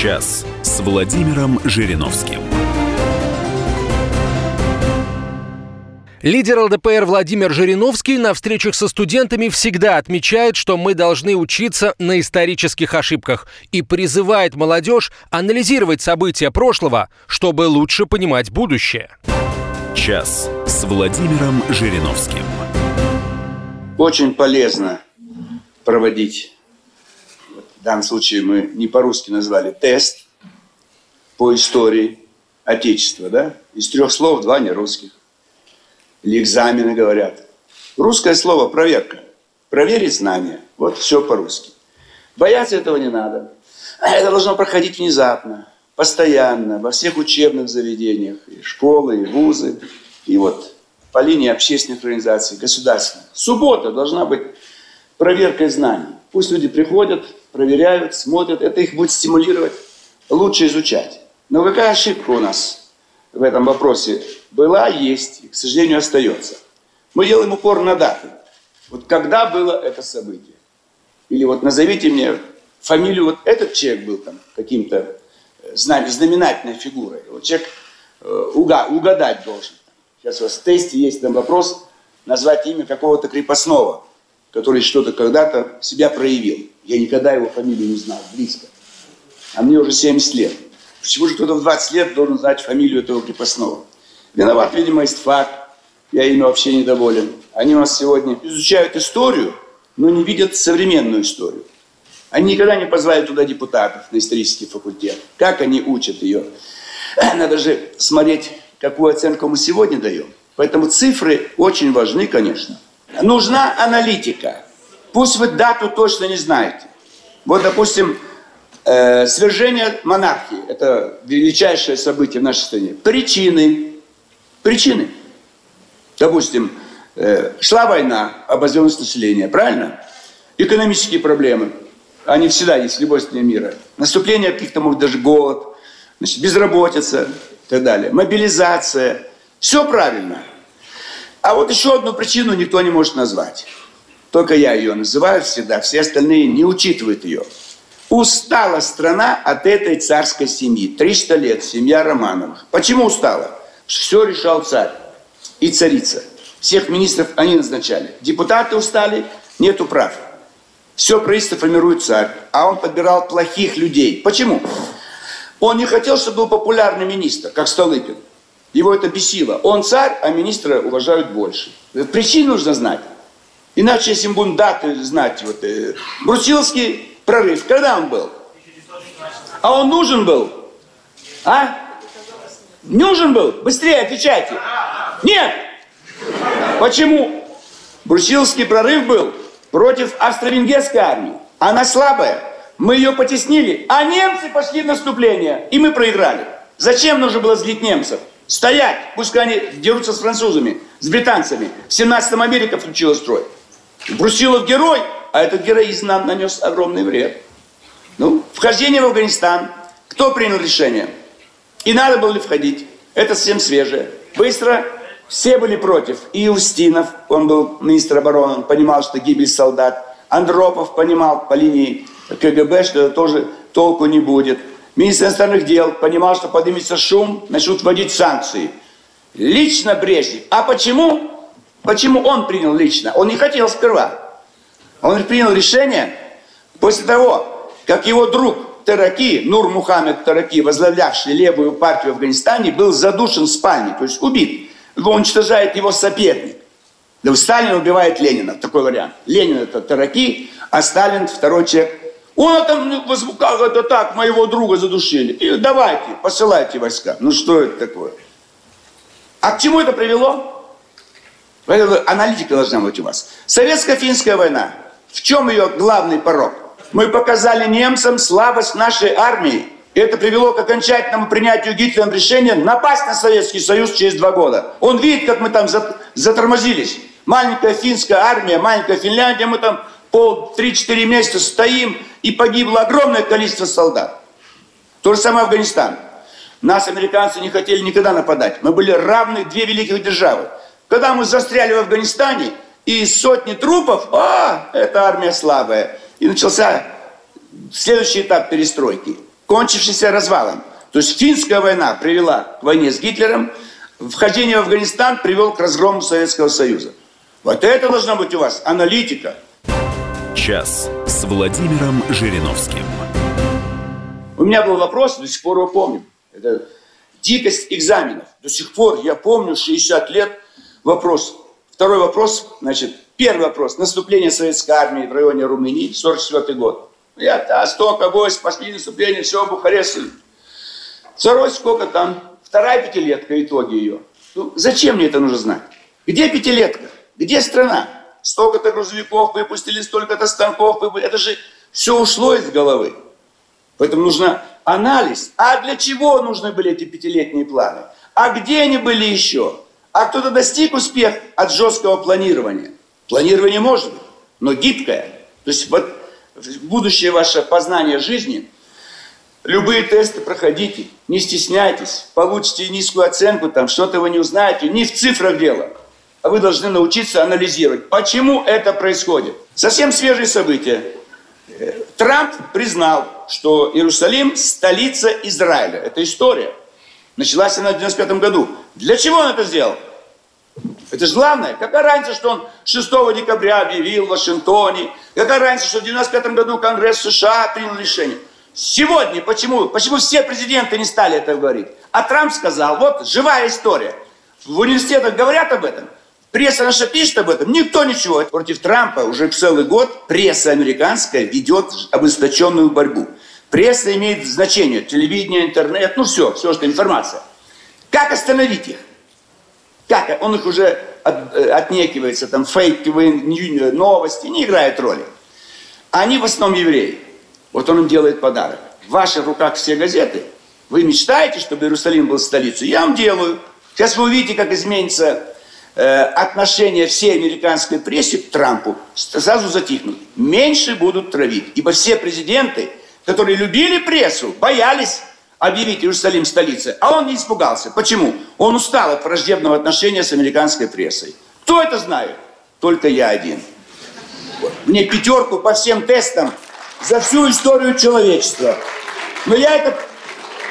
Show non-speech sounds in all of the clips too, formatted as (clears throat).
Час с Владимиром Жириновским. Лидер ЛДПР Владимир Жириновский на встречах со студентами всегда отмечает, что мы должны учиться на исторических ошибках и призывает молодежь анализировать события прошлого, чтобы лучше понимать будущее. Час с Владимиром Жириновским. Очень полезно проводить, в данном случае мы не по-русски назвали, тест по истории Отечества, да? Из трех слов два не русских или экзамены говорят. Русское слово проверка. Проверить знания. Вот все по-русски. Бояться этого не надо. Это должно проходить внезапно, постоянно, во всех учебных заведениях, и школы, и вузы, и вот по линии общественных организаций, государственных. Суббота должна быть проверкой знаний. Пусть люди приходят, проверяют, смотрят. Это их будет стимулировать лучше изучать. Но какая ошибка у нас в этом вопросе была, есть и, к сожалению, остается. Мы делаем упор на даты. Вот когда было это событие? Или вот назовите мне фамилию, вот этот человек был там каким-то э, знаменательной фигурой. Вот человек э, угадать должен. Сейчас у вас в тесте есть там вопрос назвать имя какого-то крепостного, который что-то когда-то себя проявил. Я никогда его фамилию не знал, близко. А мне уже 70 лет. Почему же кто-то в 20 лет должен знать фамилию этого крепостного? Виноват, видимо, факт. Я ими вообще недоволен. Они у нас сегодня изучают историю, но не видят современную историю. Они никогда не позвали туда депутатов на исторический факультет. Как они учат ее? Надо же смотреть, какую оценку мы сегодня даем. Поэтому цифры очень важны, конечно. Нужна аналитика. Пусть вы дату точно не знаете. Вот, допустим, э, свержение монархии. Это величайшее событие в нашей стране. Причины Причины. Допустим, э, шла война, обозленность населения, правильно? Экономические проблемы. Они всегда есть в любой стране мира. Наступление каких-то, может, даже голод, значит, безработица и так далее. Мобилизация. Все правильно. А вот еще одну причину никто не может назвать. Только я ее называю всегда, все остальные не учитывают ее. Устала страна от этой царской семьи. 300 лет, семья Романовых. Почему устала? Все решал царь и царица. Всех министров они назначали. Депутаты устали, нету прав. Все правительство формирует царь, а он подбирал плохих людей. Почему? Он не хотел, чтобы был популярный министр, как Столыпин. Его это бесило. Он царь, а министра уважают больше. Причину нужно знать. Иначе, если мы будем даты знать, вот, э, Брусиловский прорыв, когда он был? А он нужен был? А? Нужен был? Быстрее отвечайте. Нет. Почему? Брусиловский прорыв был против австро-венгерской армии. Она слабая. Мы ее потеснили, а немцы пошли в наступление, и мы проиграли. Зачем нужно было злить немцев? Стоять, пускай они дерутся с французами, с британцами. В 17-м Америка включила строй. Брусилов герой, а этот героизм нам нанес огромный вред. Ну, вхождение в Афганистан. Кто принял решение? И надо было ли входить? Это совсем свежее. Быстро все были против. И Устинов, он был министр обороны, он понимал, что гибель солдат. Андропов понимал по линии КГБ, что это тоже толку не будет. Министр иностранных дел понимал, что поднимется шум, начнут вводить санкции. Лично Брежнев. А почему? Почему он принял лично? Он не хотел сперва. Он принял решение после того, как его друг Тараки, Нур Мухаммед Тараки, возглавлявший левую партию в Афганистане, был задушен в спальне, то есть убит. Его уничтожает его соперник. Да Сталин убивает Ленина, такой вариант. Ленин это Тараки, а Сталин второй человек. Он там, ну, как это так, моего друга задушили. И давайте, посылайте войска. Ну что это такое? А к чему это привело? Аналитика должна быть у вас. Советско-финская война. В чем ее главный порог? Мы показали немцам слабость нашей армии. Это привело к окончательному принятию Гитлером решения напасть на Советский Союз через два года. Он видит, как мы там затормозились. Маленькая финская армия, маленькая Финляндия, мы там пол, три-четыре месяца стоим, и погибло огромное количество солдат. То же самое Афганистан. Нас, американцы, не хотели никогда нападать. Мы были равны две великих державы. Когда мы застряли в Афганистане, и сотни трупов, а, эта армия слабая. И начался следующий этап перестройки. кончившийся развалом. То есть финская война привела к войне с Гитлером, вхождение в Афганистан привел к разгрому Советского Союза. Вот это должна быть у вас аналитика. Час с Владимиром Жириновским. У меня был вопрос, до сих пор его помню. Это дикость экзаменов. До сих пор я помню, 60 лет, вопрос. Второй вопрос, значит, первый вопрос. Наступление советской армии в районе Румынии, 44 год. Я, да, столько войск, пошли наступление, все, Бухарест. Второй, сколько там? Вторая пятилетка, итоги ее. Ну, зачем мне это нужно знать? Где пятилетка? Где страна? Столько-то грузовиков выпустили, столько-то станков выпустили. Это же все ушло из головы. Поэтому нужно анализ. А для чего нужны были эти пятилетние планы? А где они были еще? А кто-то достиг успех от жесткого планирования? Планирование может быть, но гибкое. То есть вот будущее ваше познание жизни, любые тесты проходите, не стесняйтесь, получите низкую оценку, там что-то вы не узнаете, не в цифрах дело. А вы должны научиться анализировать, почему это происходит. Совсем свежие события. Трамп признал, что Иерусалим – столица Израиля. Это история. Началась она в 95 году. Для чего он это сделал? Это же главное. Какая разница, что он 6 декабря объявил в Вашингтоне? Какая разница, что в 95 году Конгресс США принял решение? Сегодня почему? Почему все президенты не стали это говорить? А Трамп сказал, вот живая история. В университетах говорят об этом. Пресса наша пишет об этом, никто ничего. Против Трампа уже целый год пресса американская ведет ожесточенную борьбу. Пресса имеет значение, телевидение, интернет, ну все, все, что информация. Как остановить их? Как? Он их уже от, э, отнекивается, там фейковые новости, не играет роли. Они в основном евреи. Вот он им делает подарок. В ваших руках все газеты. Вы мечтаете, чтобы Иерусалим был столицей? Я вам делаю. Сейчас вы увидите, как изменится Э, отношения всей американской прессе к Трампу сразу затихнут. Меньше будут травить. Ибо все президенты, которые любили прессу, боялись объявить Иерусалим столицей. А он не испугался. Почему? Он устал от враждебного отношения с американской прессой. Кто это знает? Только я один. Мне пятерку по всем тестам за всю историю человечества. Но я это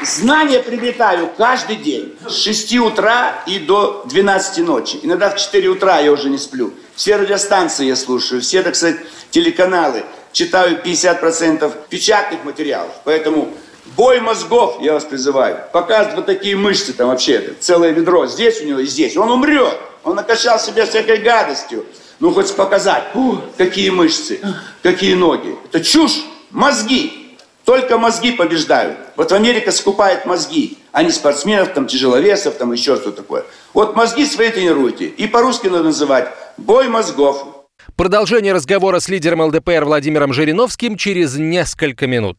Знания приобретаю каждый день. С 6 утра и до 12 ночи. Иногда в 4 утра я уже не сплю. Все радиостанции я слушаю, все, так сказать, телеканалы. Читаю 50% печатных материалов. Поэтому бой мозгов, я вас призываю. Показывают вот такие мышцы там вообще. Это, целое ведро здесь у него и здесь. Он умрет. Он накачал себя всякой гадостью. Ну, хоть показать, Ух, какие мышцы, какие ноги. Это чушь, мозги. Только мозги побеждают. Вот Америка скупает мозги, а не спортсменов, там, тяжеловесов, там, еще что такое. Вот мозги свои тренируйте. И по-русски надо называть «бой мозгов». Продолжение разговора с лидером ЛДПР Владимиром Жириновским через несколько минут.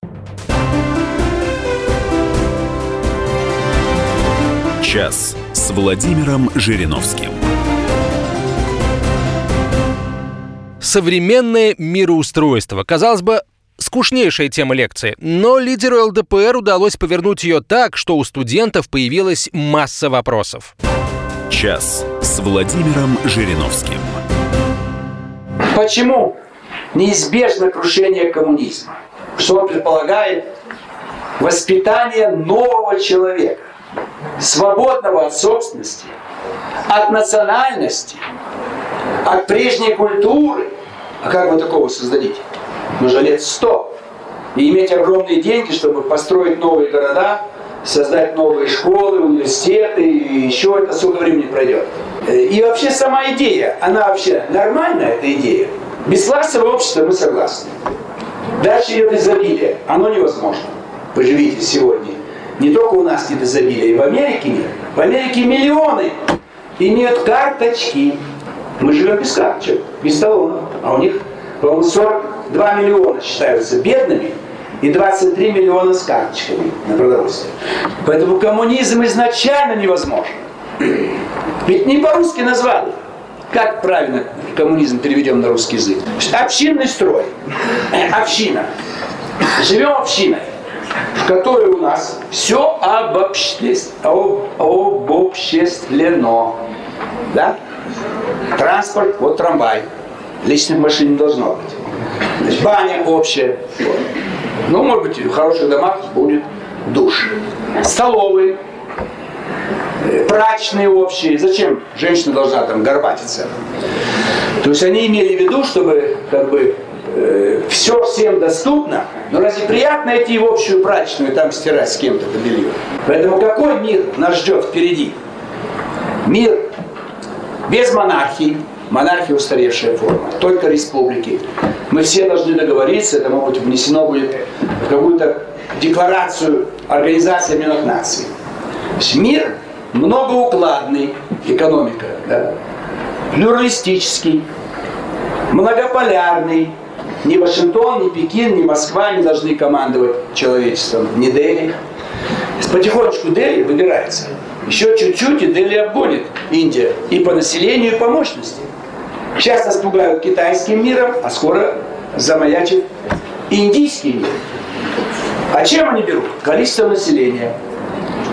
Час с Владимиром Жириновским. Современное мироустройство. Казалось бы, Скучнейшая тема лекции, но лидеру ЛДПР удалось повернуть ее так, что у студентов появилась масса вопросов. Час с Владимиром Жириновским. Почему неизбежно крушение коммунизма? Что он предполагает? Воспитание нового человека, свободного от собственности, от национальности, от прежней культуры. А как вы такого создадите? Нужно лет сто. И иметь огромные деньги, чтобы построить новые города, создать новые школы, университеты, и еще это сколько времени пройдет. И вообще сама идея, она вообще нормальная, эта идея. Бесклассовое общество мы согласны. Дальше идет изобилие. Оно невозможно. Вы же видите сегодня. Не только у нас нет изобилия, и в Америке нет. В Америке миллионы имеют карточки. Мы живем без карточек, без талонов. А у них, по-моему, 40 2 миллиона считаются бедными и 23 миллиона с карточками на продовольствие. Поэтому коммунизм изначально невозможен. Ведь не по-русски назвали. Как правильно коммунизм переведем на русский язык? Общинный строй. Община. Живем общиной, в которой у нас все обобществлено. Да? Транспорт, вот трамвай. Личных машин не должно быть. Значит, баня общая. Ну, может быть, в хороших домах будет душ. Столовые, э, прачечные общие. Зачем женщина должна там горбатиться? То есть они имели в виду, чтобы как бы э, все всем доступно, но разве приятно идти в общую прачечную и там стирать с кем-то это белье? Поэтому какой мир нас ждет впереди? Мир без монархии, монархия устаревшая форма, только республики. Мы все должны договориться, это может быть внесено будет в какую-то декларацию Организации Объединенных Наций. То есть мир многоукладный, экономика, да, плюралистический, многополярный. Ни Вашингтон, ни Пекин, ни Москва не должны командовать человечеством, ни Дели. Потихонечку Дели выбирается. Еще чуть-чуть, и Дели обгонит Индия и по населению, и по мощности. Сейчас нас пугают китайским миром, а скоро замаячит индийский мир. А чем они берут? Количество населения.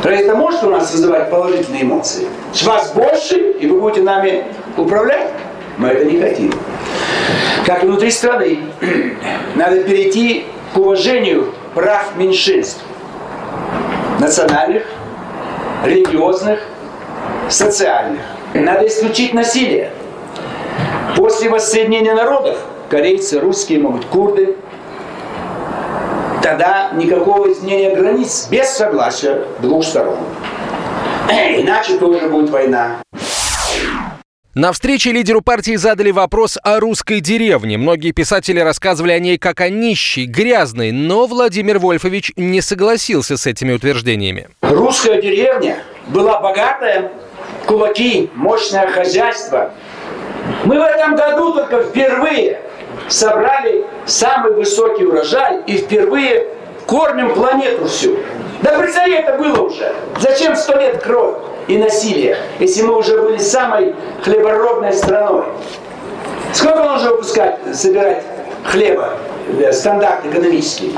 Разве это может у нас вызывать положительные эмоции? С вас больше, и вы будете нами управлять? Мы это не хотим. Как внутри страны, (clears throat) надо перейти к уважению прав меньшинств. Национальных, религиозных, социальных. Надо исключить насилие. После воссоединения народов, корейцы, русские, могут курды, тогда никакого изменения границ без согласия двух сторон. Иначе тоже будет война. На встрече лидеру партии задали вопрос о русской деревне. Многие писатели рассказывали о ней как о нищей, грязной, но Владимир Вольфович не согласился с этими утверждениями. Русская деревня была богатая, кулаки, мощное хозяйство. Мы в этом году только впервые собрали самый высокий урожай и впервые кормим планету всю. Да при это было уже. Зачем сто лет кровь и насилие, если мы уже были самой хлеборобной страной? Сколько нужно выпускать, собирать хлеба, стандарт экономический?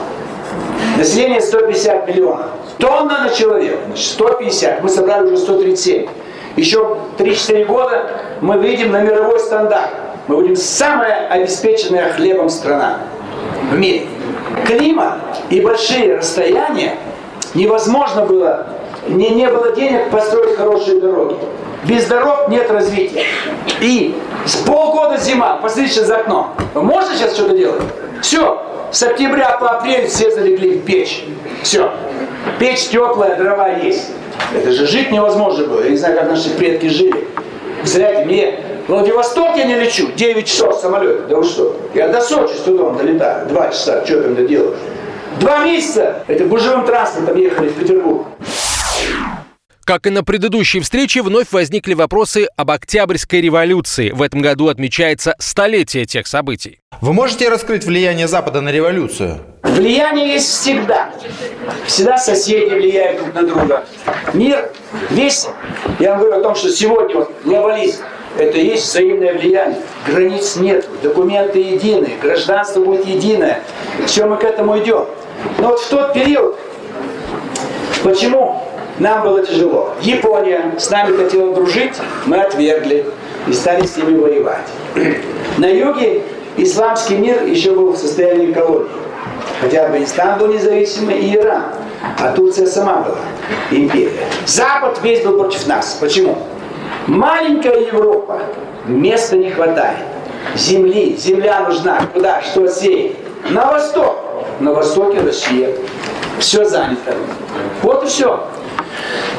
Население 150 миллионов. Тонна на человека, 150. Мы собрали уже 137. Еще 3-4 года мы выйдем на мировой стандарт. Мы будем самая обеспеченная хлебом страна в мире. Климат и большие расстояния невозможно было, не, не было денег построить хорошие дороги. Без дорог нет развития. И с полгода зима, посмотрите за окно. Можно сейчас что-то делать? Все, с октября по апрель все залегли в печь. Все. Печь теплая, дрова есть. Это же жить невозможно было. Я не знаю, как наши предки жили. Представляете, мне в Владивосток я не лечу, 9 часов самолет. Да вы что? Я до Сочи с трудом долетаю, 2 часа, что там делаешь? Два месяца это гужевым транспортом ехали в Петербург. Как и на предыдущей встрече, вновь возникли вопросы об Октябрьской революции. В этом году отмечается столетие тех событий. Вы можете раскрыть влияние Запада на революцию? Влияние есть всегда. Всегда соседи влияют друг на друга. Мир весь, я вам говорю о том, что сегодня вот глобализм, это и есть взаимное влияние. Границ нет, документы едины, гражданство будет единое. Все мы к этому идем. Но вот в тот период, почему нам было тяжело. Япония с нами хотела дружить, мы отвергли и стали с ними воевать. На юге исламский мир еще был в состоянии колонии. Хотя Афганистан был независимый и Иран. А Турция сама была империя. Запад весь был против нас. Почему? Маленькая Европа. Места не хватает. Земли. Земля нужна. Куда? Что сеять? На восток. На востоке Россия. Все занято. Вот и все.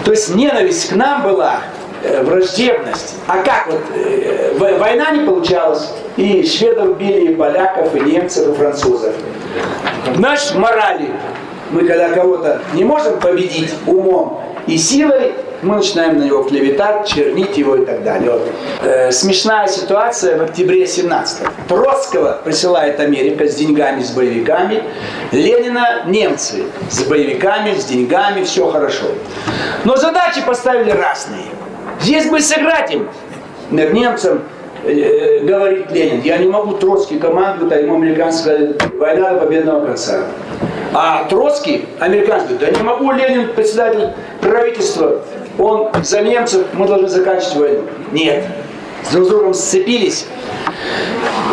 То есть ненависть к нам была, э, враждебность. А как вот э, война не получалась, и шведов били, и поляков, и немцев, и французов. Значит, морали. Мы когда кого-то не можем победить умом и силой, мы начинаем на него клеветать, чернить его и так далее. Вот. Э, смешная ситуация в октябре 17 -го. Троцкого присылает Америка с деньгами, с боевиками. Ленина немцы с боевиками, с деньгами, все хорошо. Но задачи поставили разные. Здесь бы сыграть им, немцам, э, говорит Ленин, я не могу Троцкий командовать, а ему американцы сказали, война до победного конца. А Троцкий, американцы, да не могу, Ленин, председатель правительства, он за немцев, мы должны заканчивать войну. Нет. С друг с другом сцепились.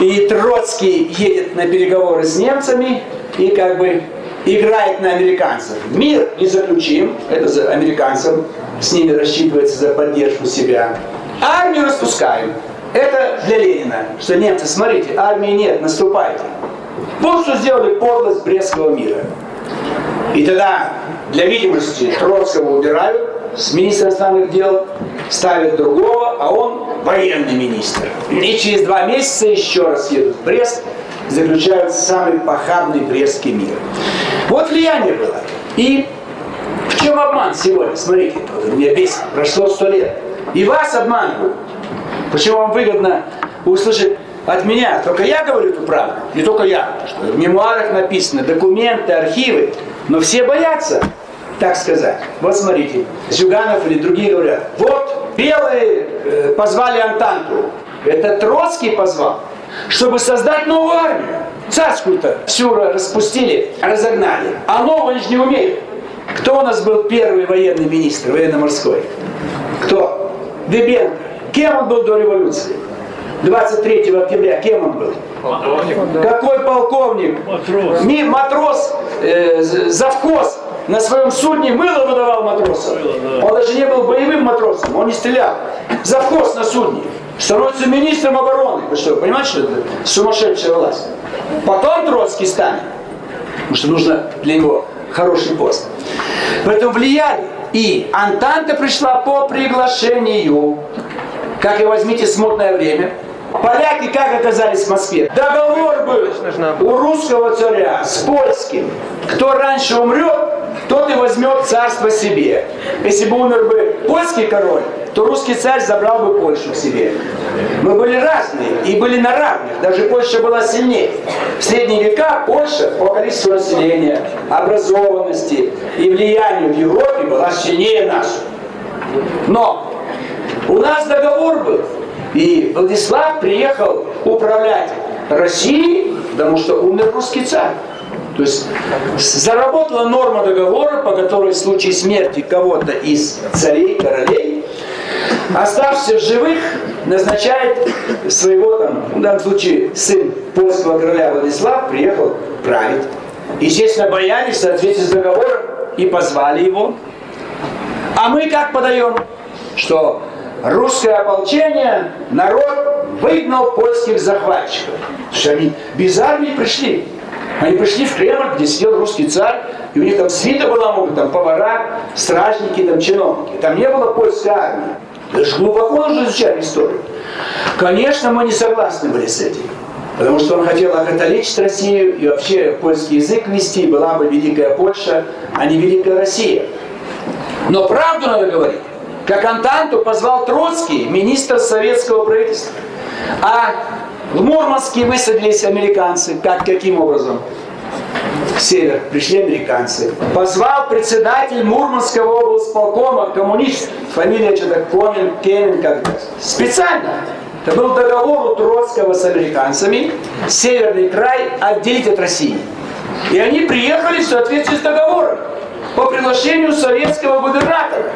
И Троцкий едет на переговоры с немцами, и как бы играет на американцев. Мир не заключим, это за американцам, с ними рассчитывается за поддержку себя. Армию распускаем. Это для Ленина, что немцы, смотрите, армии нет, наступайте. Вот что сделали подлость Брестского мира. И тогда для видимости Троцкого убирают с министра иностранных дел, ставят другого, а он военный министр. И через два месяца еще раз едут в Брест, заключают самый похабный Брестский мир. Вот влияние было. И в чем обман сегодня? Смотрите, меня бесит. Прошло сто лет. И вас обманывают. Почему вам выгодно услышать от меня? Только я говорю эту правду. Не только я. Что в мемуарах написано, документы, архивы. Но все боятся, так сказать. Вот смотрите, Зюганов или другие говорят, вот белые э, позвали Антанту. Это Троцкий позвал, чтобы создать новую армию. Царскую-то всю распустили, разогнали. А новую они же не умеют. Кто у нас был первый военный министр, военно-морской? Кто? Дебенко. Кем он был до революции? 23 октября кем он был? Полковник. Какой полковник? Матрос. Ми, матрос, э, завхоз на своем судне мыло выдавал матросам. Он даже не был боевым матросом, он не стрелял. Завхоз на судне. Становится министром обороны. Вы что, понимаете, что это сумасшедшая власть? Потом Троцкий станет. Потому что нужно для него хороший пост. Поэтому влияли. И Антанта пришла по приглашению. Как и возьмите смутное время. Поляки как оказались в Москве? Договор был у русского царя с польским. Кто раньше умрет, тот и возьмет царство себе. Если бы умер бы польский король, то русский царь забрал бы Польшу к себе. Мы были разные и были на равных. Даже Польша была сильнее. В средние века Польша по количеству населения, образованности и влиянию в Европе была сильнее нас. Но у нас договор был. И Владислав приехал управлять Россией, потому что умер русский царь. То есть заработала норма договора, по которой в случае смерти кого-то из царей, королей, оставшийся в живых назначает своего, там, в данном случае, сын польского короля Владислав приехал править. Естественно, бояре в соответствии с договором и позвали его. А мы как подаем? Что русское ополчение, народ выгнал польских захватчиков. Что они без армии пришли. Они пришли в Кремль, где сидел русский царь, и у них там свита была, могут, там повара, стражники, там чиновники. Там не было польской армии. Это же глубоко нужно изучать историю. Конечно, мы не согласны были с этим. Потому что он хотел окатоличить Россию и вообще польский язык вести, была бы Великая Польша, а не Великая Россия. Но правду надо говорить. Как Антанту позвал Троцкий, министр советского правительства. А в Мурманске высадились американцы. Как, каким образом? север пришли американцы. Позвал председатель Мурманского облсполкома, коммунист, фамилия что-то Комин, Кемин, как-то. Специально. Это был договор у Троцкого с американцами, северный край отделить от России. И они приехали в соответствии с договором по приглашению советского губернатора.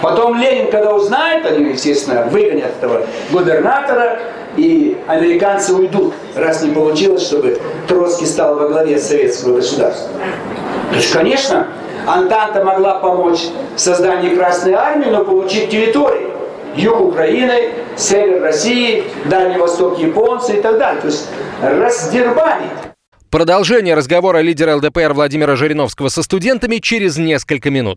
Потом Ленин, когда узнает, они, естественно, выгонят этого губернатора, и американцы уйдут, раз не получилось, чтобы Троцкий стал во главе советского государства. То есть, конечно, Антанта могла помочь в создании Красной Армии, но получить территории. Юг Украины, север России, Дальний Восток японцы и так далее. То есть раздербанить. Продолжение разговора лидера ЛДПР Владимира Жириновского со студентами через несколько минут.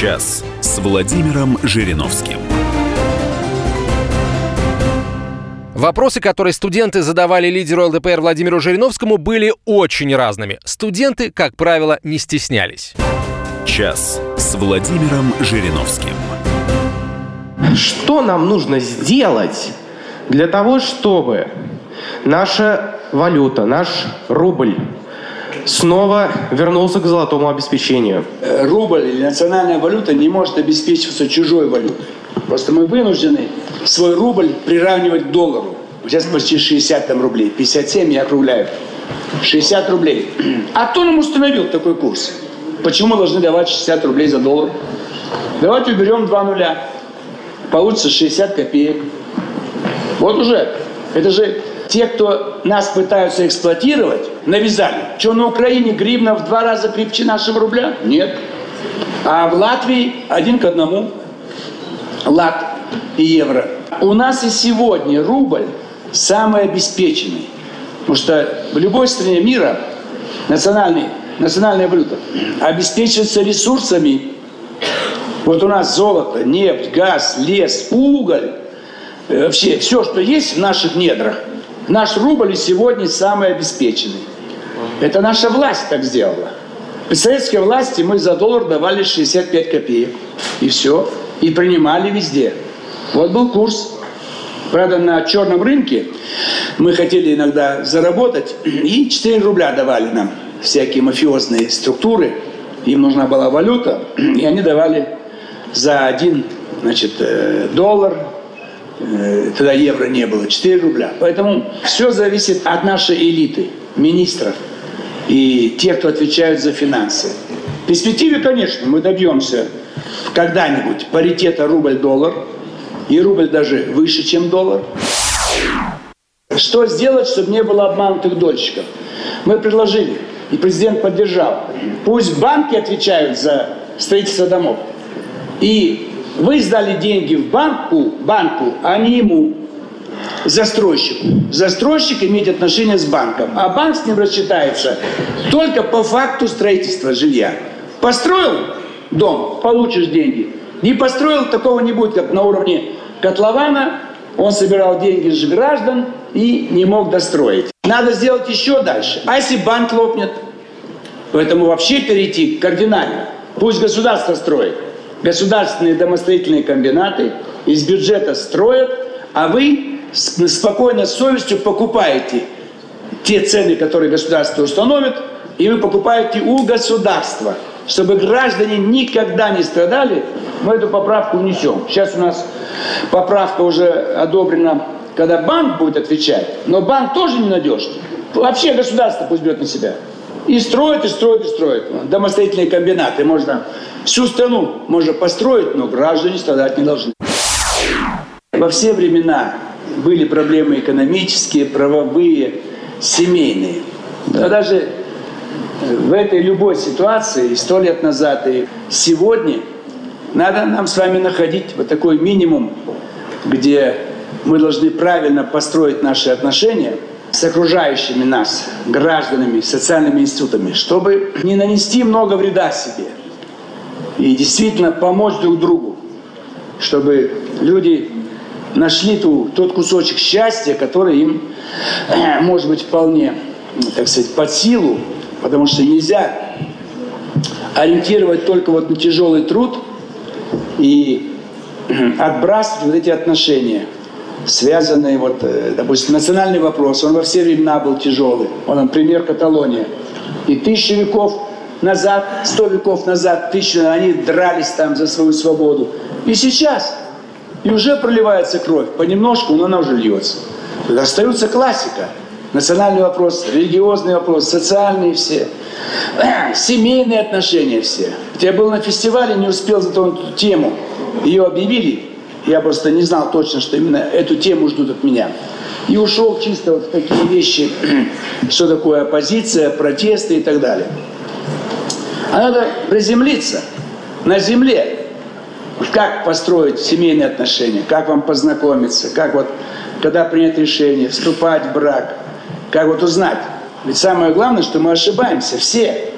Час с Владимиром Жириновским. Вопросы, которые студенты задавали лидеру ЛДПР Владимиру Жириновскому, были очень разными. Студенты, как правило, не стеснялись. Час с Владимиром Жириновским. Что нам нужно сделать для того, чтобы наша валюта, наш рубль снова вернулся к золотому обеспечению. Э, рубль или национальная валюта не может обеспечиваться чужой валютой. Просто мы вынуждены свой рубль приравнивать к доллару. Сейчас почти 60 там рублей, 57 я округляю. 60 рублей. (clears throat) А кто нам установил такой курс? Почему мы должны давать 60 рублей за доллар? Давайте уберем два нуля. Получится 60 копеек. Вот уже. Это же те, кто нас пытаются эксплуатировать, навязали. Что на Украине гривна в два раза крепче нашего рубля? Нет. А в Латвии один к одному. Лат и евро. У нас и сегодня рубль самый обеспеченный. Потому что в любой стране мира национальный, национальная валюта обеспечивается ресурсами. Вот у нас золото, нефть, газ, лес, уголь. Э, вообще все, что есть в наших недрах. Наш рубль сегодня самый обеспеченный. Это наша власть так сделала. При советской власти мы за доллар давали 65 копеек. И все. И принимали везде. Вот был курс. Правда, на черном рынке мы хотели иногда заработать, и 4 рубля давали нам всякие мафиозные структуры. Им нужна была валюта, и они давали за один значит, э, доллар, тогда евро не было, 4 рубля. Поэтому все зависит от нашей элиты, министров и тех, кто отвечают за финансы. В перспективе, конечно, мы добьемся когда-нибудь паритета рубль-доллар, и рубль даже выше, чем доллар. Что сделать, чтобы не было обманутых дольщиков? Мы предложили, и президент поддержал. Пусть банки отвечают за строительство домов. И вы сдали деньги в банку, банку, а не ему, застройщику. Застройщик имеет отношение с банком, а банк с ним рассчитается только по факту строительства жилья. Построил дом, получишь деньги. Не построил, такого не будет, как на уровне котлована. Он собирал деньги с граждан и не мог достроить. Надо сделать еще дальше. А если банк лопнет? Поэтому вообще перейти кардинально. Пусть государство строит. Государственные домостроительные комбинаты из бюджета строят, а вы с спокойной совестью покупаете те цены, которые государство установит, и вы покупаете у государства – чтобы граждане никогда не страдали, мы эту поправку внесем. Сейчас у нас поправка уже одобрена, когда банк будет отвечать, но банк тоже ненадежный. Вообще государство пусть берет на себя. И строит, и строит, и строит. Домостроительные комбинаты можно, всю страну можно построить, но граждане страдать не должны. Во все времена были проблемы экономические, правовые, семейные. Да. даже в этой любой ситуации, сто лет назад и сегодня, надо нам с вами находить вот такой минимум, где мы должны правильно построить наши отношения с окружающими нас гражданами, социальными институтами, чтобы не нанести много вреда себе и действительно помочь друг другу, чтобы люди нашли ту, тот кусочек счастья, который им, может быть, вполне, так сказать, под силу, Потому что нельзя ориентировать только вот на тяжелый труд и отбрасывать вот эти отношения, связанные, вот, э, допустим, национальный вопрос, он во все времена был тяжелый. Он, например, Каталония. И тысячи веков назад, сто веков назад, тысячи, они дрались там за свою свободу. И сейчас, и уже проливается кровь, понемножку, но она уже льется. Остается классика – Национальный вопрос, религиозный вопрос, социальные все, (clears throat) семейные отношения все. Я был на фестивале, не успел затронуть эту тему. Ее объявили, я просто не знал точно, что именно эту тему ждут от меня. И ушел чисто вот в такие вещи, (clears throat) что такое оппозиция, протесты и так далее. А надо приземлиться на земле. Как построить семейные отношения, как вам познакомиться, как вот, когда принять решение, вступать в брак – как вот узнать? Ведь самое главное, что мы ошибаемся, все.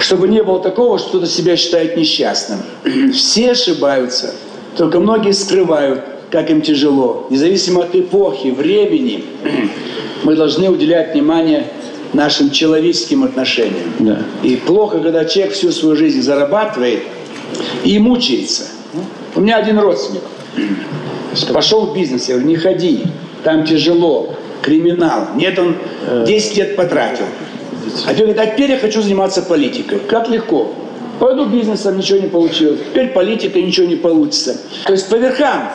Чтобы не было такого, что кто-то себя считает несчастным. (clears throat) Все ошибаются. Только многие скрывают, как им тяжело. Независимо от эпохи, времени, (clears throat) мы должны уделять внимание нашим человеческим отношениям. Да. И плохо, когда человек всю свою жизнь зарабатывает и мучается. У меня один родственник пошел в бизнес, я говорю, не ходи, там тяжело криминал. Нет, он 10 лет потратил. А теперь говорит, а теперь я хочу заниматься политикой. Как легко. Пойду бизнесом, ничего не получилось. Теперь политика, ничего не получится. То есть по верхам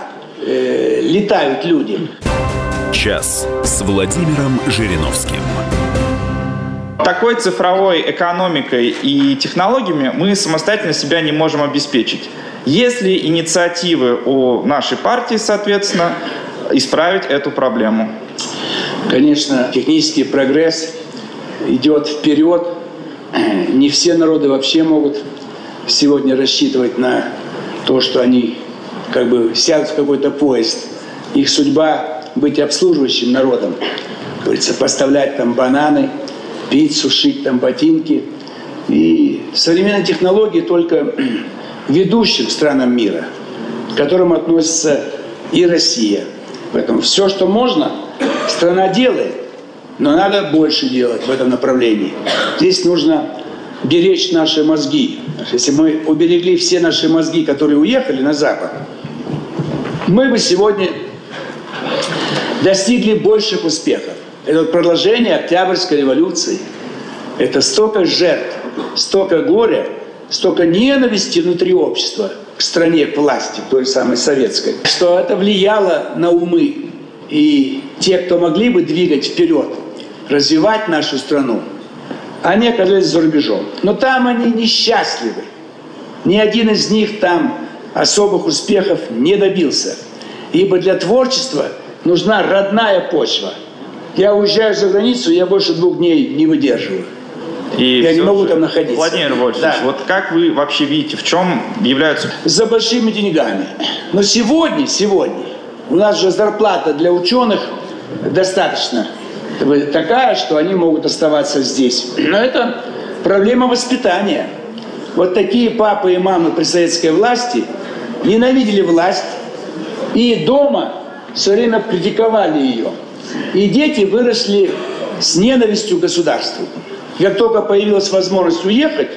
э, летают люди. Час с Владимиром Жириновским. Такой цифровой экономикой и технологиями мы самостоятельно себя не можем обеспечить. Если инициативы у нашей партии, соответственно, исправить эту проблему. Конечно, технический прогресс идет вперед. (clears throat) Не все народы вообще могут сегодня рассчитывать на то, что они как бы сядут в какой-то поезд. Их судьба быть обслуживающим народом. Говорится, поставлять там бананы, пиццу, шить там ботинки. И современные технологии только (clears throat) ведущим странам мира, к которым относится и Россия. Поэтому все, что можно, страна делает, но надо больше делать в этом направлении. Здесь нужно беречь наши мозги. Если мы уберегли все наши мозги, которые уехали на Запад, мы бы сегодня достигли больших успехов. Это продолжение Октябрьской революции. Это столько жертв, столько горя, столько ненависти внутри общества к стране, к власти, той самой советской, что это влияло на умы. И те, кто могли бы двигать вперед, развивать нашу страну, они оказались за рубежом. Но там они несчастливы. Ни один из них там особых успехов не добился. Ибо для творчества нужна родная почва. Я уезжаю за границу, я больше двух дней не выдерживаю. И я не могу же, там находиться. Владимир Владимирович, Да. вот как вы вообще видите, в чем являются... За большими деньгами. Но сегодня, сегодня, у нас же зарплата для ученых достаточно такая, что они могут оставаться здесь. Но это проблема воспитания. Вот такие папы и мамы при советской власти ненавидели власть и дома все время критиковали ее. И дети выросли с ненавистью к государству. Как только появилась возможность уехать,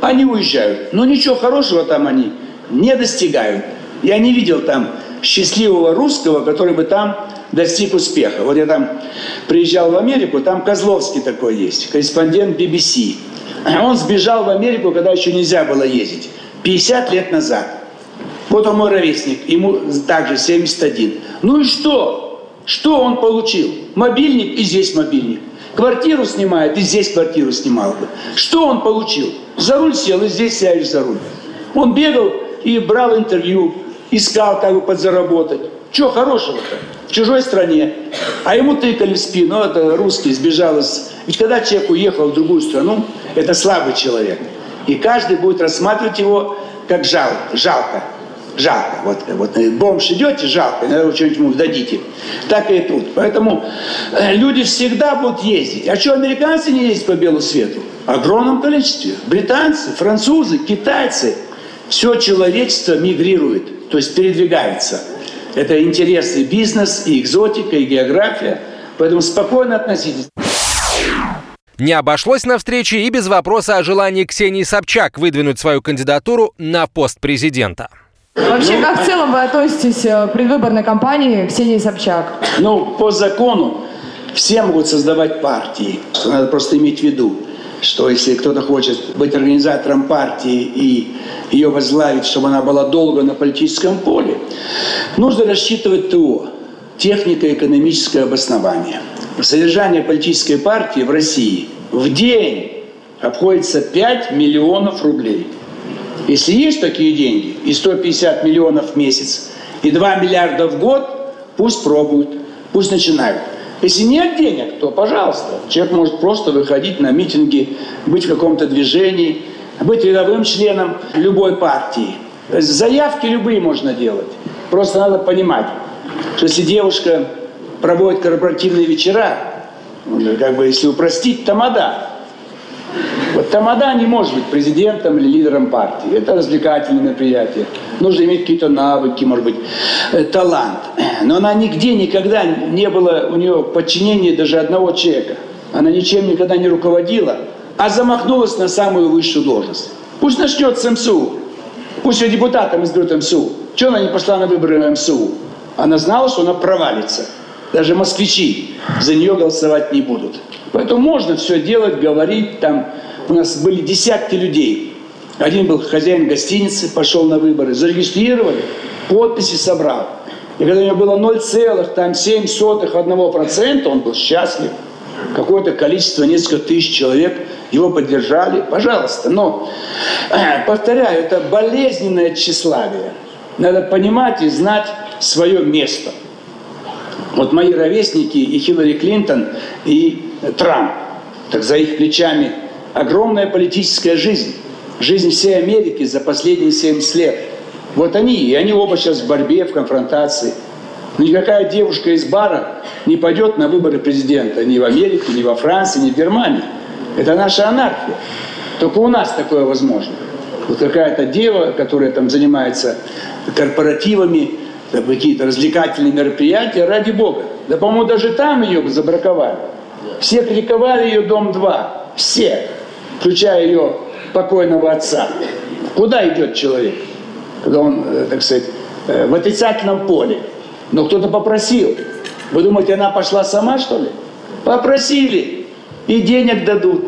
они уезжают. Но ничего хорошего там они не достигают. Я не видел там счастливого русского, который бы там достиг успеха. Вот я там приезжал в Америку, там Козловский такой есть, корреспондент BBC. Он сбежал в Америку, когда еще нельзя было ездить. 50 лет назад. Вот он мой ровесник, ему также 71. Ну и что? Что он получил? Мобильник и здесь мобильник. Квартиру снимает и здесь квартиру снимал бы. Что он получил? За руль сел и здесь сядешь за руль. Он бегал и брал интервью, искал, как бы подзаработать. Чего хорошего-то? В чужой стране. А ему тыкали в спину, это русский сбежал из... Ведь когда человек уехал в другую страну, это слабый человек. И каждый будет рассматривать его как жал, жалко. Жалко. Вот, вот э, бомж идете, жалко, наверное, что-нибудь ему дадите. Так и тут. Поэтому э, люди всегда будут ездить. А что американцы не ездят по белу свету? В огромном количестве. Британцы, французы, китайцы. Все человечество мигрирует, то есть передвигается. Это интересный бизнес, и экзотика, и география. Поэтому спокойно относитесь. Не обошлось на встрече и без вопроса о желании Ксении Собчак выдвинуть свою кандидатуру на пост президента. Вообще, как в целом вы относитесь э, к предвыборной кампании Ксении Собчак? Ну, по закону все могут создавать партии. Надо просто иметь в виду, что если кто-то хочет быть организатором партии и ее возглавить, чтобы она была долго на политическом поле, нужно рассчитывать ТО, технико-экономическое обоснование. Содержание политической партии в России в день обходится 5 миллионов рублей. Если есть такие деньги, и 150 миллионов в месяц, и 2 миллиарда в год, пусть пробуют, пусть начинают. Если нет денег, то, пожалуйста, человек может просто выходить на митинги, быть в каком-то движении, быть рядовым членом любой партии. Заявки любые можно делать. Просто надо понимать, что если девушка проводит корпоративные вечера, ну, как бы если упростить, тамада. Вот тамада не может быть президентом или лидером партии. Это развлекательное мероприятие. Нужно иметь какие-то навыки, может быть, э, талант. Но она нигде никогда не было у нее подчинения даже одного человека. Она ничем никогда не руководила, а замахнулась на самую высшую должность. Пусть начнет с МСУ. Пусть ее депутатом изберут МСУ. Чего она не пошла на выборы в МСУ? Она знала, что она провалится. Даже москвичи за нее голосовать не будут. Поэтому можно все делать, говорить. Там у нас были десятки людей. Один был хозяин гостиницы, пошел на выборы, зарегистрировали, подписи собрал. И когда у него было 0,7%, он был счастлив. Какое-то количество, несколько тысяч человек его поддержали. Пожалуйста. Но, повторяю, это болезненное тщеславие. Надо понимать и знать свое место. Вот мои ровесники и Хиллари Клинтон, и Трамп. Так за их плечами огромная политическая жизнь. Жизнь всей Америки за последние 70 лет. Вот они, и они оба сейчас в борьбе, в конфронтации. Никакая девушка из бара не пойдет на выборы президента ни в Америке, ни во Франции, ни в Германии. Это наша анархия. Только у нас такое возможно. Вот какая-то дева, которая там занимается корпоративами, какие-то развлекательные мероприятия, ради Бога. Да, по-моему, даже там ее забраковали. Все критиковали ее «Дом-2». Все. Включая ее покойного отца. Куда идет человек, когда он, э, так сказать, э, в отрицательном поле? Но кто-то попросил. Вы думаете, она пошла сама, что ли? Попросили. И денег дадут.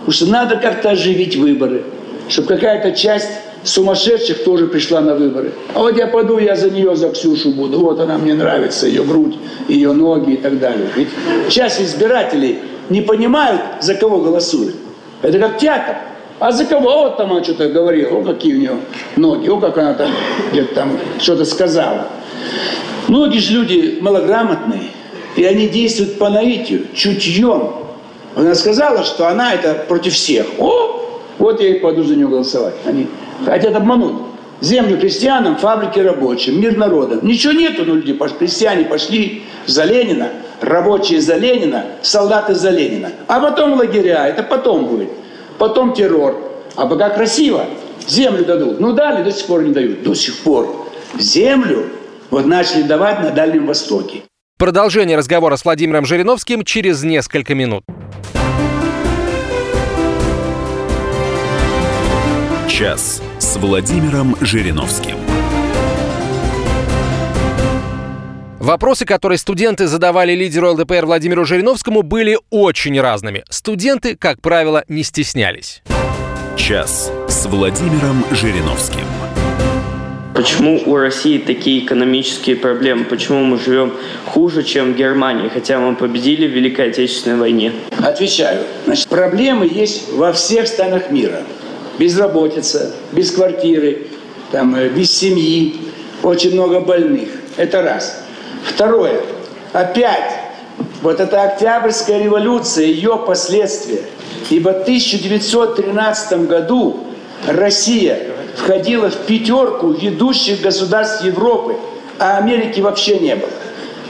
Потому что надо как-то оживить выборы. Чтобы какая-то часть сумасшедших тоже пришла на выборы. А вот я пойду, я за нее, за Ксюшу буду. Вот она мне нравится, ее грудь, ее ноги и так далее. Ведь часть избирателей не понимают, за кого голосуют. Это как театр. А за кого? Вот там она что-то говорила, о, какие у нее ноги, о, как она там где-то там что-то сказала. Многие же люди малограмотные, и они действуют по наитию, чутьем. Она сказала, что она это против всех. О, вот я и пойду за нее голосовать. Они хотят обмануть. Землю крестьянам, фабрики рабочим, мир народам. Ничего нету, ну люди, крестьяне пошли за Ленина, рабочие за Ленина, солдаты за Ленина. А потом лагеря, это потом будет. Потом террор. А пока красиво, землю дадут. Ну дали, до сих пор не дают. До сих пор. Землю вот начали давать на Дальнем Востоке. Продолжение разговора с Владимиром Жириновским через несколько минут. Час с Владимиром Жириновским. Вопросы, которые студенты задавали лидеру ЛДПР Владимиру Жириновскому, были очень разными. Студенты, как правило, не стеснялись. Час с Владимиром Жириновским. Почему у России такие экономические проблемы? Почему мы живем хуже, чем в Германии, хотя мы победили в Великой Отечественной войне? Отвечаю. Значит, проблемы есть во всех странах мира безработица, без квартиры, там, э, без семьи, очень много больных. Это раз. Второе. Опять, вот эта Октябрьская революция, ее последствия. Ибо в 1913 году Россия входила в пятерку ведущих государств Европы, а Америки вообще не было.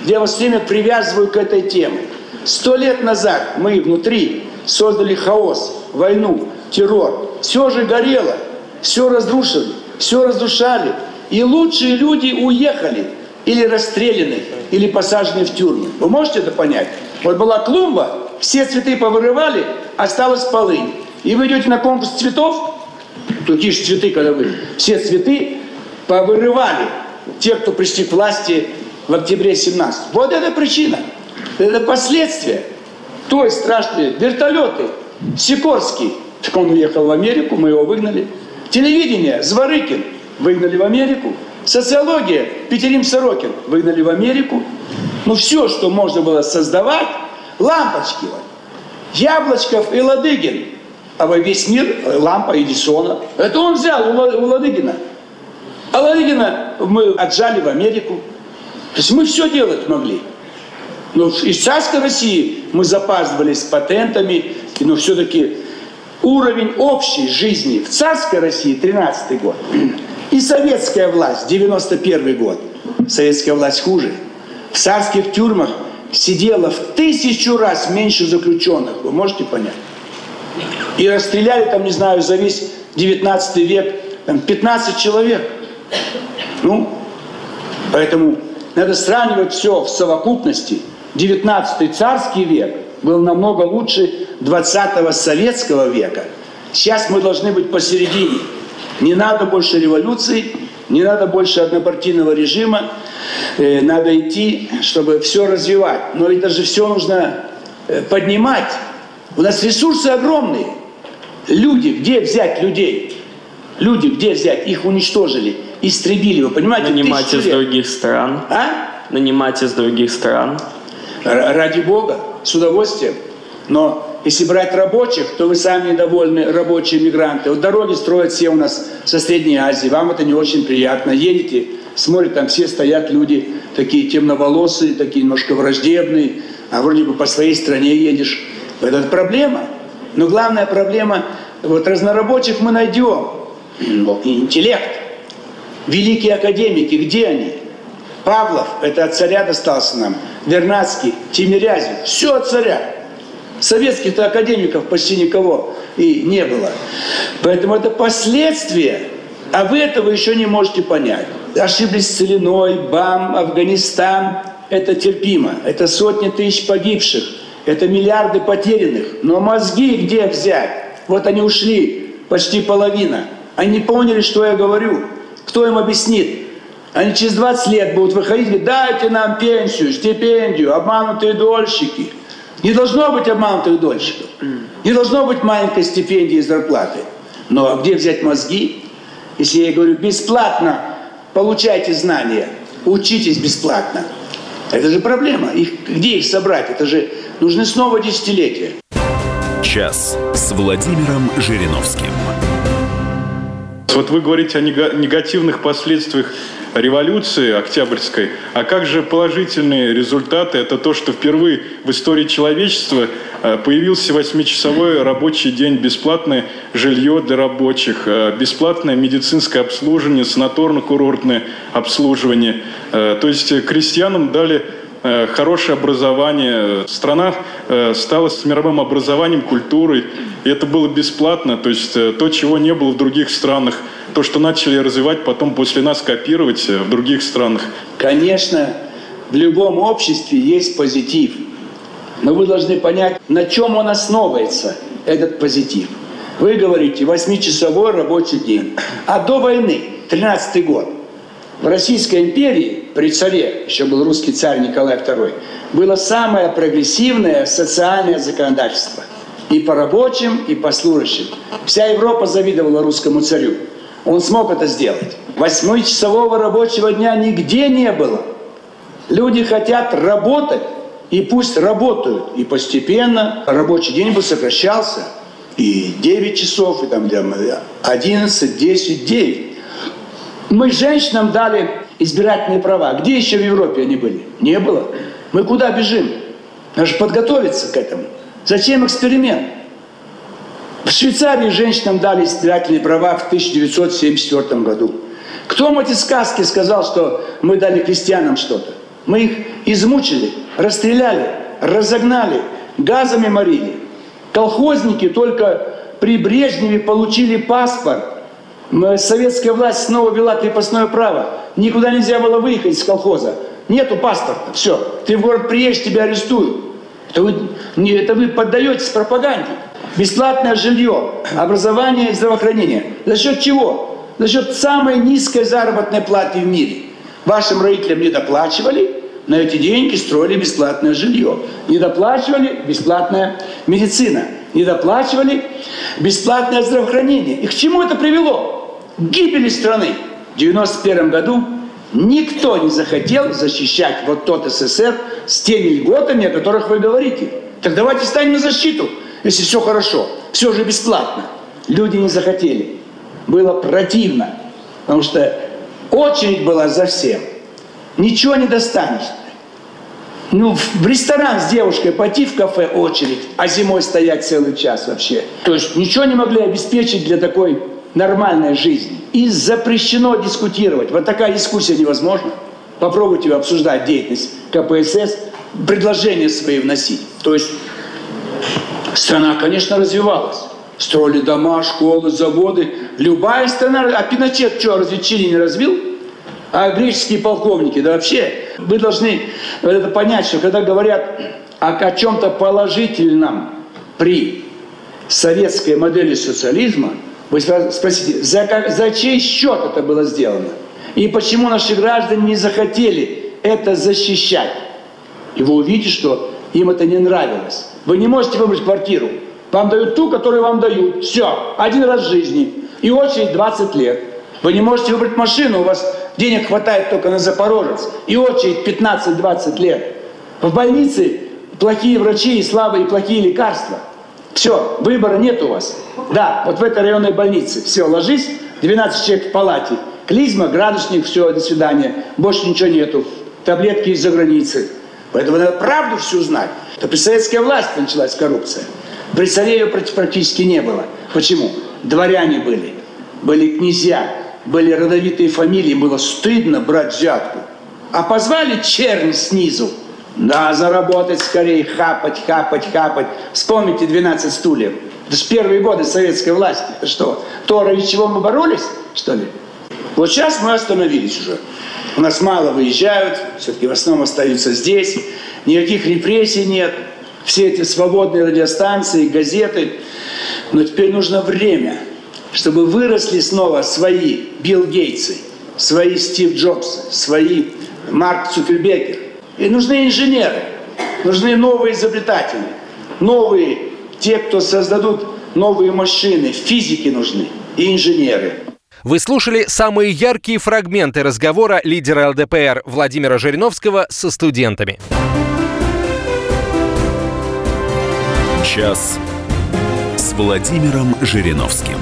Я вас время привязываю к этой теме. Сто лет назад мы внутри создали хаос, войну, террор. Все же горело, все разрушили, все разрушали. И лучшие люди уехали или расстреляны, или посажены в тюрьмы. Вы можете это понять? Вот была клумба, все цветы повырывали, осталась полынь. И вы идете на конкурс цветов, какие же цветы, когда вы, все цветы повырывали те, кто пришли к власти в октябре 17. Вот это причина, это последствия той страшной вертолеты, Сикорский, так он уехал в Америку, мы его выгнали. Телевидение, Зворыкин, выгнали в Америку. Социология, Петерим Сорокин, выгнали в Америку. Ну все, что можно было создавать, лампочки. Яблочков и Ладыгин. А во весь мир лампа Эдисона. Это он взял у Ладыгина. А Ладыгина мы отжали в Америку. То есть мы все делать могли. Но из царской России мы запаздывали с патентами, но все-таки уровень общей жизни в царской России 13 год и советская власть 91 год. Советская власть хуже. В царских тюрьмах сидело в тысячу раз меньше заключенных. Вы можете понять? И расстреляли там, не знаю, за весь 19 век там, 15 человек. Ну, поэтому надо сравнивать все в совокупности. 19 царский век был намного лучше 20-го советского века. Сейчас мы должны быть посередине. Не надо больше революции, не надо больше однопартийного режима. Э, надо идти, чтобы все развивать. Но это же все нужно э, поднимать. У нас ресурсы огромные. Люди, где взять людей? Люди, где взять? Их уничтожили, истребили. Вы понимаете? Нанимать из других стран. А? Нанимать из других стран. Ради Бога, с удовольствием. Но если брать рабочих, то вы сами недовольны, рабочие мигранты. Вот дороги строят все у нас со Средней Азии, вам это не очень приятно. Едете смотрит, там все стоят люди такие темноволосые, такие немножко враждебные, а вроде бы по своей стране едешь. Это проблема. Но главная проблема, вот разнорабочих мы найдем. Интеллект. Великие академики, где они? Павлов, это от царя достался нам. Вернадский, Тимирязев, все от царя. Советских-то академиков почти никого и не было. Поэтому это последствия, а вы этого еще не можете понять. Ошиблись целиной, БАМ, Афганистан, это терпимо. Это сотни тысяч погибших, это миллиарды потерянных. Но мозги где взять? Вот они ушли, почти половина. Они поняли, что я говорю. Кто им объяснит? Они через 20 лет будут выходить и говорить, дайте нам пенсию, стипендию, обманутые дольщики. Не должно быть обманутых дольщиков. Не должно быть маленькой стипендии и зарплаты. Но а где взять мозги? Если я говорю, бесплатно получайте знания, учитесь бесплатно. Это же проблема. Их, где их собрать? Это же нужны снова десятилетия. Час с Владимиром Жириновским. Вот вы говорите о негативных последствиях революции Октябрьской, а как же положительные результаты? Это то, что впервые в истории человечества э, появился восьмичасовой рабочий день, бесплатное жилье для рабочих, э, бесплатное медицинское обслуживание, санаторно-курортное обслуживание. Э, то есть крестьянам дали хорошее образование. Страна стала с мировым образованием, культурой. И это было бесплатно. То есть то, чего не было в других странах – то, что начали развивать, потом после нас копировать э, в других странах? Конечно, в любом обществе есть позитив. Но вы должны понять, на чем он основывается, этот позитив. Вы говорите, восьмичасовой рабочий день. А до войны, 13 год, в Российской империи, при царе, еще был русский царь Николай II, было самое прогрессивное социальное законодательство. И по рабочим, и по служащим. Вся Европа завидовала русскому царю. Он смог это сделать. Восьмичасового рабочего дня нигде не было. Люди хотят работать, и пусть работают. И постепенно рабочий день бы сокращался. И 9 часов, и там 11, 10, 9. Мы женщинам дали избирательные права. Где еще в Европе они были? Не было. Мы куда бежим? Надо же подготовиться к этому. Зачем эксперимент? В Швейцарии женщинам дали избирательные права в 1974 году. Кто вам эти сказки сказал, что мы дали крестьянам что-то? Мы их измучили, расстреляли, разогнали, газами морили. Колхозники только при Брежневе получили паспорт. Советская власть снова вела крепостное право. Никуда нельзя было выехать из колхоза. Нету паспорта. Все. Ты в город приедешь, тебя арестуют. Это вы, это вы поддаетесь пропаганде бесплатное жилье, образование и здравоохранение. За счет чего? За счет самой низкой заработной платы в мире. Вашим родителям не доплачивали, на эти деньги строили бесплатное жилье. Не доплачивали – бесплатная медицина. Не доплачивали – бесплатное здравоохранение. И к чему это привело? К гибели страны. В 1991 году никто не захотел защищать вот тот СССР с теми льготами, о которых вы говорите. Так давайте станем на защиту – если все хорошо, все же бесплатно. Люди не захотели. Было противно, потому что очередь была за всем. Ничего не достанешь. Ну, в ресторан с девушкой пойти в кафе очередь, а зимой стоять целый час вообще. То есть ничего не могли обеспечить для такой нормальной жизни. И запрещено дискутировать. Вот такая дискуссия невозможна. Попробуйте обсуждать деятельность КПСС, предложения свои вносить. То есть Страна, конечно, развивалась. Строили дома, школы, заводы. Любая страна... А Пиночет что, разве Чили не развил? А греческие полковники, да вообще. Вы должны это понять, что когда говорят о, о чем-то положительном при советской модели социализма, вы спросите, за, как, за чей счет это было сделано? И почему наши граждане не захотели это защищать? И вы увидите, что им это не нравилось. Вы не можете выбрать квартиру. Вам дают ту, которую вам дают. Все. Один раз в жизни. И очередь 20 лет. Вы не можете выбрать машину, у вас денег хватает только на Запорожец. И очередь 15-20 лет. В больнице плохие врачи и слабые и плохие лекарства. Все, выбора нет у вас. Да, вот в этой районной больнице. Все, ложись, 12 человек в палате. Клизма, градусник, все, до свидания. Больше ничего нету. Таблетки из-за границы. Поэтому надо правду всю знать. Это при советской власти началась коррупция. При царе ее практически не было. Почему? Дворяне были, были князья, были родовитые фамилии, было стыдно брать взятку. А позвали чернь снизу. Да, заработать скорее, хапать, хапать, хапать. Вспомните 12 стульев. Это же первые годы советской власти. Это что, то, ради чего мы боролись, что ли? Вот сейчас мы остановились уже. У нас мало выезжают, все-таки в основном остаются здесь. Никаких репрессий нет. Все эти свободные радиостанции, газеты. Но теперь нужно время, чтобы выросли снова свои Билл Гейтсы, свои Стив Джобсы, свои Марк Цукербергер. И нужны инженеры, нужны новые изобретатели, новые те, кто создадут новые машины, физики нужны и инженеры. Вы слушали самые яркие фрагменты разговора лидера ЛДПР Владимира Жириновского со студентами. Час с Владимиром Жириновским.